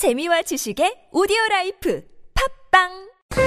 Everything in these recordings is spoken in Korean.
재미와 지식의 오디오 라이프 팟빵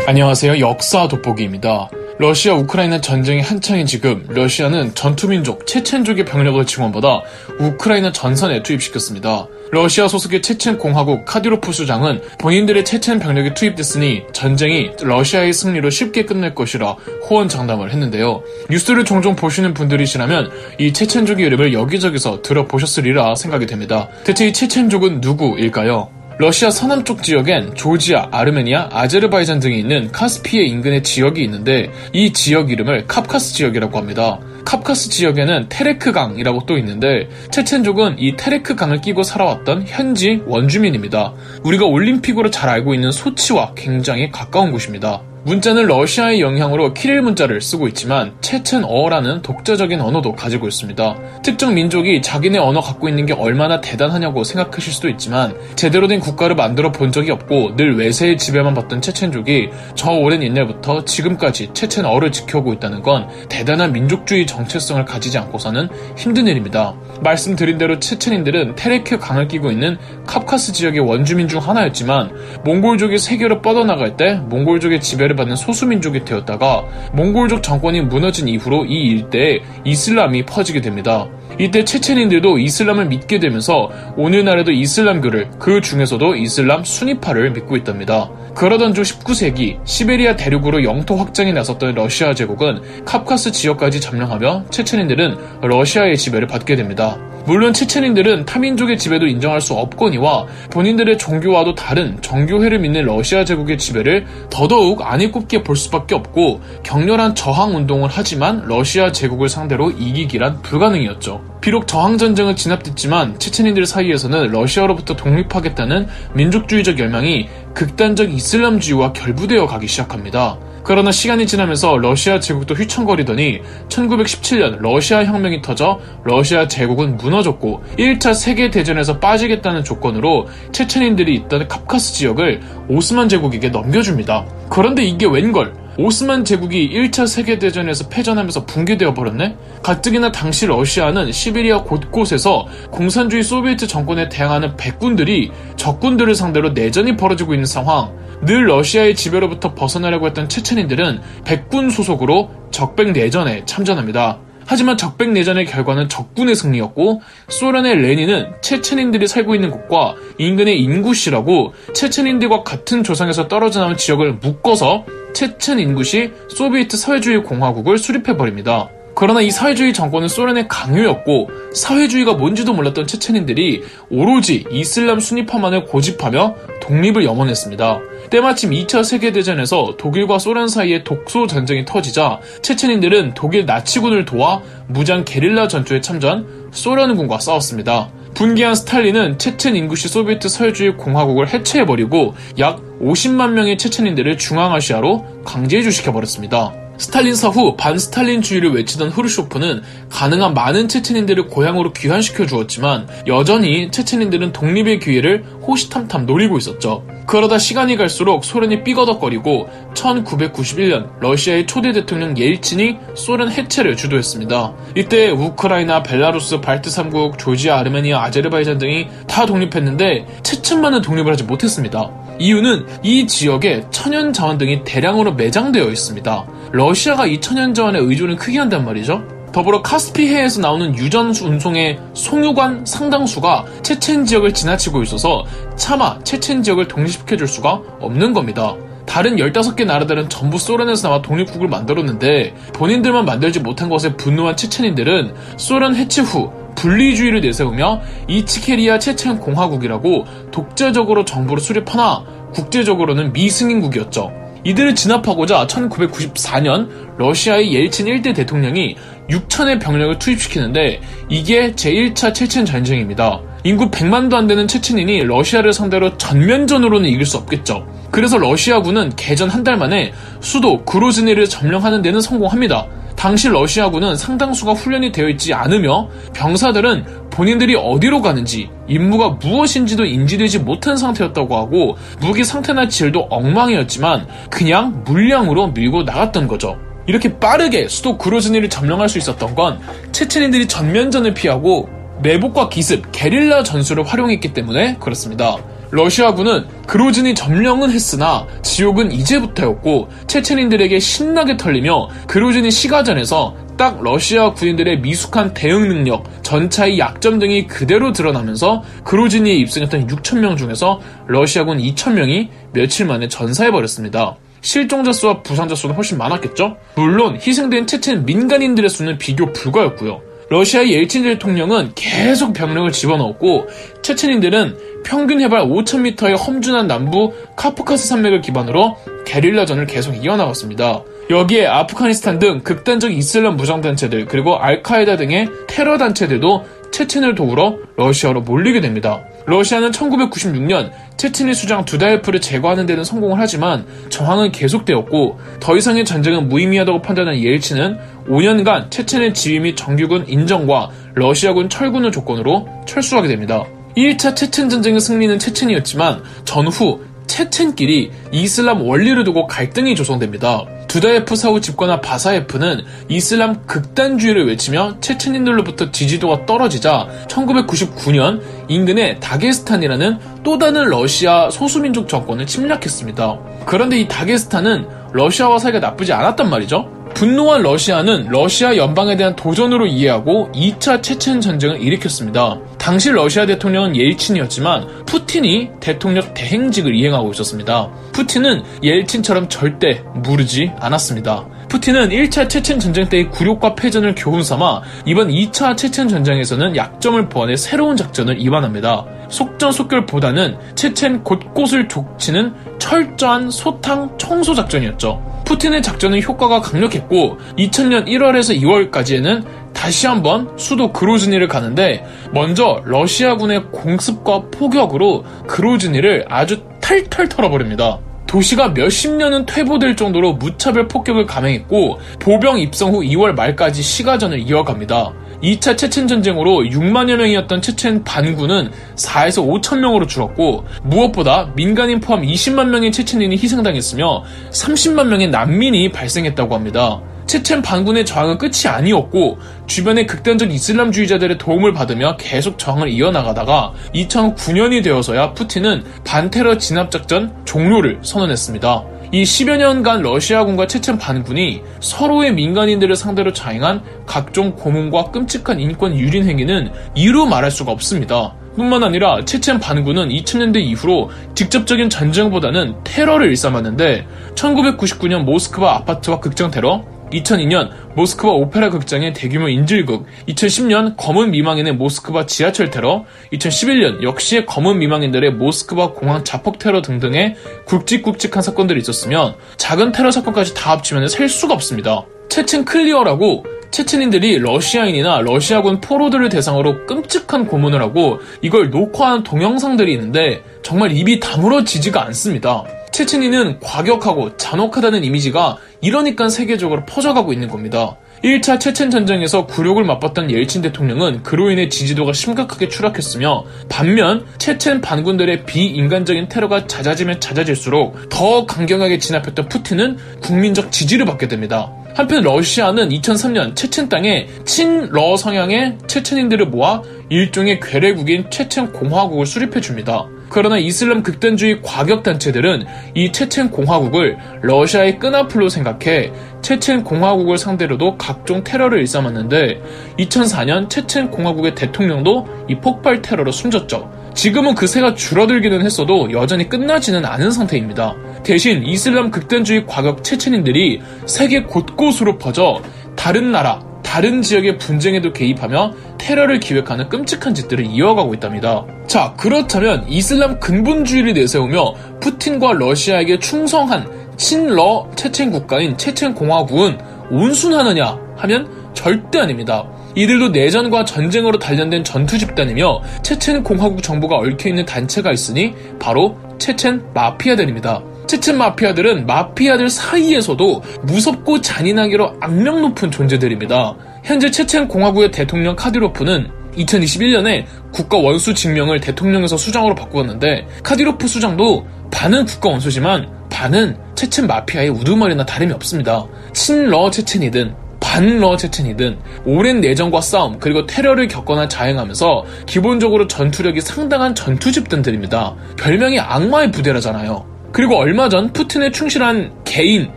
안녕하세요. 역사 돋보기입니다. 러시아 우크라이나 전쟁이 한창인 지금 러시아는 전투민족 체첸족의 병력을 지원받아 우크라이나 전선에 투입시켰습니다. 러시아 소속의 체첸 공화국 카디로프 수장은 본인들의 체첸 병력이 투입됐으니 전쟁이 러시아의 승리로 쉽게 끝날 것이라 호언장담을 했는데요. 뉴스를 종종 보시는 분들이시라면 이 체첸족의 이름을 여기저기서 들어보셨으리라 생각이 됩니다. 대체 이 체첸족은 누구일까요? 러시아 서남 쪽 지역엔 조지아, 아르메니아, 아제르바이잔 등이 있는 카스피해 인근의 지역이 있는데 이 지역 이름을 캅카스 지역이라고 합니다. 캅카스 지역에는 테레크 강이라고 또 있는데 체첸족은 이 테레크 강을 끼고 살아왔던 현지 원주민입니다. 우리가 올림픽으로 잘 알고 있는 소치와 굉장히 가까운 곳입니다. 문자는 러시아의 영향으로 키릴 문자를 쓰고 있지만 체첸어라는 독자적인 언어도 가지고 있습니다. 특정 민족이 자기네 언어 갖고 있는 게 얼마나 대단하냐고 생각하실 수도 있지만 제대로 된 국가를 만들어 본 적이 없고 늘 외세의 지배만 받던 체첸족이 저 오랜 옛날부터 지금까지 체첸어를 지켜오고 있다는 건 대단한 민족주의 정체성을 가지지 않고서는 힘든 일입니다. 말씀드린 대로 체첸인들은 테레크 강을 끼고 있는 캅카스 지역의 원주민 중 하나였지만 몽골족이 세계로 뻗어나갈 때 몽골족의 지배를 받는 소수민족이 되었다가 몽골족 정권이 무너진 이후로 이 일대에 이슬람이 퍼지게 됩니다. 이때 체첸인들도 이슬람을 믿게 되면서 오늘날에도 이슬람교를 그 중에서도 이슬람 순위파를 믿고 있답니다. 그러던 중 19세기 시베리아 대륙으로 영토 확장에 나섰던 러시아 제국은 캅카스 지역까지 점령하며 체첸인들은 러시아의 지배를 받게 됩니다. 물론 체첸인들은 타민족의 지배도 인정할 수 없거니와 본인들의 종교와도 다른 정교회를 믿는 러시아 제국의 지배를 더더욱 안이 꼽게 볼 수밖에 없고 격렬한 저항 운동을 하지만 러시아 제국을 상대로 이기기란 불가능이었죠. 비록 저항 전쟁은 진압됐지만 체첸인들 사이에서는 러시아로부터 독립하겠다는 민족주의적 열망이 극단적 이슬람주의와 결부되어 가기 시작합니다. 그러나 시간이 지나면서 러시아 제국도 휘청거리더니 1917년 러시아 혁명이 터져 러시아 제국은 무너졌고 1차 세계대전에서 빠지겠다는 조건으로 체첸인들이 있던 캅카스 지역을 오스만 제국에게 넘겨줍니다. 그런데 이게 웬걸? 오스만 제국이 1차 세계대전에서 패전하면서 붕괴되어 버렸네? 가뜩이나 당시 러시아는 시베리아 곳곳에서 공산주의 소비에트 정권에 대항하는 백군들이 적군들을 상대로 내전이 벌어지고 있는 상황. 늘 러시아의 지배로부터 벗어나려고 했던 체첸인들은 백군 소속으로 적백 내전에 참전합니다. 하지만 적백 내전의 결과는 적군의 승리였고 소련의 레닌은 체첸인들이 살고 있는 곳과 인근의 인구시라고 체첸인들과 같은 조상에서 떨어져 나온 지역을 묶어서 체첸 인구시 소비에트 사회주의 공화국을 수립해버립니다. 그러나 이 사회주의 정권은 소련의 강요였고 사회주의가 뭔지도 몰랐던 체첸인들이 오로지 이슬람 순위파만을 고집하며 독립을 염원했습니다. 때마침 2차 세계대전에서 독일과 소련 사이에 독소 전쟁이 터지자 체첸인들은 독일 나치군을 도와 무장 게릴라 전투에 참전 소련군과 싸웠습니다. 분개한 스탈린은 체첸 인구시 소비에트 사회주의 공화국을 해체해버리고 약 50만 명의 체첸인들을 중앙아시아로 강제 이주시켜버렸습니다. 스탈린 사 후 반스탈린주의를 외치던 흐루쇼프는 가능한 많은 체첸인들을 고향으로 귀환시켜 주었지만 여전히 체첸인들은 독립의 기회를 호시탐탐 노리고 있었죠. 그러다 시간이 갈수록 소련이 삐거덕거리고 1991년 러시아의 초대 대통령 옐친이 소련 해체를 주도했습니다. 이때 우크라이나, 벨라루스, 발트 3국, 조지아, 아르메니아, 아제르바이잔 등이 다 독립했는데 체첸만은 독립을 하지 못했습니다. 이유는 이 지역에 천연 자원 등이 대량으로 매장되어 있습니다. 러시아가 이 천연 자원에 의존을 크게 한단 말이죠. 더불어 카스피해에서 나오는 유전 운송의 송유관 상당수가 체첸 지역을 지나치고 있어서 차마 체첸 지역을 독립시켜줄 수가 없는 겁니다. 다른 15개 나라들은 전부 소련에서 나와 독립국을 만들었는데 본인들만 만들지 못한 것에 분노한 체첸인들은 소련 해체 후 분리주의를 내세우며 이치케리아 체첸 공화국이라고 독자적으로 정부를 수립하나 국제적으로는 미승인국이었죠. 이들을 진압하고자 1994년 러시아의 예일친 1대 대통령이 6천의 병력을 투입시키는데 이게 제1차 체첸 전쟁입니다. 인구 100만도 안 되는 체첸인이 러시아를 상대로 전면전으로는 이길 수 없겠죠. 그래서 러시아군은 개전 한 달 만에 수도 그로즈니를 점령하는 데는 성공합니다. 당시 러시아군은 상당수가 훈련이 되어 있지 않으며 병사들은 본인들이 어디로 가는지 임무가 무엇인지도 인지되지 못한 상태였다고 하고 무기 상태나 질도 엉망이었지만 그냥 물량으로 밀고 나갔던 거죠. 이렇게 빠르게 수도 그로즈니를 점령할 수 있었던 건 체첸인들이 전면전을 피하고 매복과 기습, 게릴라 전술을 활용했기 때문에 그렇습니다. 러시아군은 그로진이 점령은 했으나 지옥은 이제부터였고 체첸인들에게 신나게 털리며 그로진이 시가전에서 딱 러시아 군인들의 미숙한 대응 능력, 전차의 약점 등이 그대로 드러나면서 그로진이에 입성했던 6천명 중에서 러시아군 2천명이 며칠 만에 전사해버렸습니다. 실종자 수와 부상자 수는 훨씬 많았겠죠? 물론 희생된 체첸 민간인들의 수는 비교 불가였고요. 러시아의 옐친 대통령은 계속 병력을 집어넣었고 체첸인들은 평균 해발 5,000m의 험준한 남부 카프카스 산맥을 기반으로 게릴라전을 계속 이어나갔습니다. 여기에 아프가니스탄 등 극단적 이슬람 무장단체들 그리고 알카에다 등의 테러 단체들도 체첸을 도우러 러시아로 몰리게 됩니다. 러시아는 1996년 체친의 수장 두다예프를 제거하는 데는 성공을 하지만 저항은 계속되었고 더 이상의 전쟁은 무의미하다고 판단한 예일치는 5년간 체첸의 지휘 및 정규군 인정과 러시아군 철군을 조건으로 철수하게 됩니다. 1차 체첸 전쟁의 승리는 체첸이었지만 전후 체첸끼리 이슬람 원리를 두고 갈등이 조성됩니다. 두다예프 사후 집권한 바사예프는 이슬람 극단주의를 외치며 체첸인들로부터 지지도가 떨어지자 1999년 인근의 다게스탄이라는 또 다른 러시아 소수민족 정권을 침략했습니다. 그런데 이 다게스탄은 러시아와 사이가 나쁘지 않았단 말이죠. 분노한 러시아는 러시아 연방에 대한 도전으로 이해하고 2차 체첸 전쟁을 일으켰습니다. 당시 러시아 대통령은 예일친이었지만 푸틴이 대통령 대행직을 이행하고 있었습니다. 푸틴은 예일친처럼 절대 무르지 않았습니다. 푸틴은 1차 체첸 전쟁 때의 굴욕과 패전을 교훈 삼아 이번 2차 체첸 전쟁에서는 약점을 보완해 새로운 작전을 이완합니다. 속전속결보다는 체첸 곳곳을 족치는 철저한 소탕 청소 작전이었죠. 푸틴의 작전은 효과가 강력했고 2000년 1월에서 2월까지에는 다시 한번 수도 그로즈니를 가는데 먼저 러시아군의 공습과 포격으로 그로즈니를 아주 탈탈 털어버립니다. 도시가 몇십 년은 퇴보될 정도로 무차별 폭격을 감행했고 보병 입성 후 2월 말까지 시가전을 이어갑니다. 2차 체첸 전쟁으로 6만여 명이었던 체첸 반군은 4에서 5천 명으로 줄었고 무엇보다 민간인 포함 20만 명의 체첸인이 희생당했으며 30만 명의 난민이 발생했다고 합니다. 체첸 반군의 저항은 끝이 아니었고 주변의 극단적 이슬람주의자들의 도움을 받으며 계속 저항을 이어나가다가 2009년이 되어서야 푸틴은 반테러 진압작전 종료를 선언했습니다. 이 10여 년간 러시아군과 체첸 반군이 서로의 민간인들을 상대로 자행한 각종 고문과 끔찍한 인권 유린 행위는 이루 말할 수가 없습니다. 뿐만 아니라 체첸 반군은 2000년대 이후로 직접적인 전쟁보다는 테러를 일삼았는데 1999년 모스크바 아파트와 극장 테러, 2002년 모스크바 오페라 극장의 대규모 인질극, 2010년 검은 미망인의 모스크바 지하철 테러, 2011년 역시 검은 미망인들의 모스크바 공항 자폭 테러 등등의 굵직굵직한 사건들이 있었으며 작은 테러 사건까지 다 합치면 셀 수가 없습니다. 체첸 클리어라고 체첸인들이 러시아인이나 러시아군 포로들을 대상으로 끔찍한 고문을 하고 이걸 녹화한 동영상들이 있는데 정말 입이 다물어지지가 않습니다. 체첸인은 과격하고 잔혹하다는 이미지가 이러니까 세계적으로 퍼져가고 있는 겁니다. 1차 체첸 전쟁에서 굴욕을 맛봤던 옐친 대통령은 그로 인해 지지도가 심각하게 추락했으며 반면 체첸 반군들의 비인간적인 테러가 잦아지면 잦아질수록 더 강경하게 진압했던 푸틴은 국민적 지지를 받게 됩니다. 한편 러시아는 2003년 체첸 땅에 친러 성향의 체첸인들을 모아 일종의 괴뢰국인 체첸 공화국을 수립해 줍니다. 그러나 이슬람 극단주의 과격 단체들은 이 체첸 공화국을 러시아의 끈앞으로 생각해 체첸 공화국을 상대로도 각종 테러를 일삼았는데 2004년 체첸 공화국의 대통령도 이 폭발 테러로 숨졌죠. 지금은 그 세가 줄어들기는 했어도 여전히 끝나지는 않은 상태입니다. 대신 이슬람 극단주의 과격 체첸인들이 세계 곳곳으로 퍼져 다른 나라, 다른 지역의 분쟁에도 개입하며 테러를 기획하는 끔찍한 짓들을 이어가고 있답니다. 자, 그렇다면 이슬람 근본주의를 내세우며 푸틴과 러시아에게 충성한 친러 체첸 국가인 체첸 공화국은 온순하느냐 하면 절대 아닙니다. 이들도 내전과 전쟁으로 단련된 전투 집단이며 체첸 공화국 정부가 얽혀 있는 단체가 있으니 바로 체첸 마피아들입니다. 체첸 마피아들은 마피아들 사이에서도 무섭고 잔인하기로 악명 높은 존재들입니다. 현재 체첸 공화국의 대통령 카디로프는 2021년에 국가 원수 직명을 대통령에서 수장으로 바꾸었는데 카디로프 수장도 반은 국가 원수지만 반은 체첸 마피아의 우두머리나 다름이 없습니다. 친러 체첸이든 반러 체첸이든 오랜 내전과 싸움 그리고 테러를 겪거나 자행하면서 기본적으로 전투력이 상당한 전투 집단들입니다. 별명이 악마의 부대라잖아요. 그리고 얼마 전 푸틴에 충실한 개인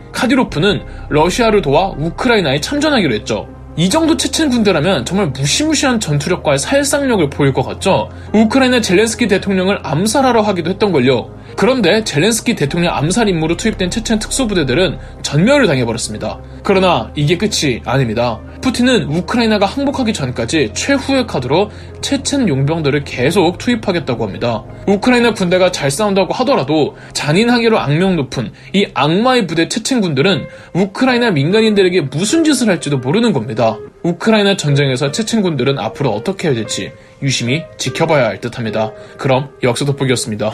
카디로프는 러시아를 도와 우크라이나에 참전하기로 했죠. 이 정도 체첸 군대라면 정말 무시무시한 전투력과 살상력을 보일 것 같죠? 우크라이나 젤렌스키 대통령을 암살하러 하기도 했던걸요. 그런데 젤렌스키 대통령 암살 임무로 투입된 체첸 특수부대들은 전멸을 당해버렸습니다. 그러나 이게 끝이 아닙니다. 푸틴은 우크라이나가 항복하기 전까지 최후의 카드로 체첸 용병들을 계속 투입하겠다고 합니다. 우크라이나 군대가 잘 싸운다고 하더라도 잔인하게로 악명 높은 이 악마의 부대 체첸 군들은 우크라이나 민간인들에게 무슨 짓을 할지도 모르는 겁니다. 우크라이나 전쟁에서 체첸 군들은 앞으로 어떻게 해야 될지 유심히 지켜봐야 할 듯합니다. 그럼 역사 돋보기였습니다.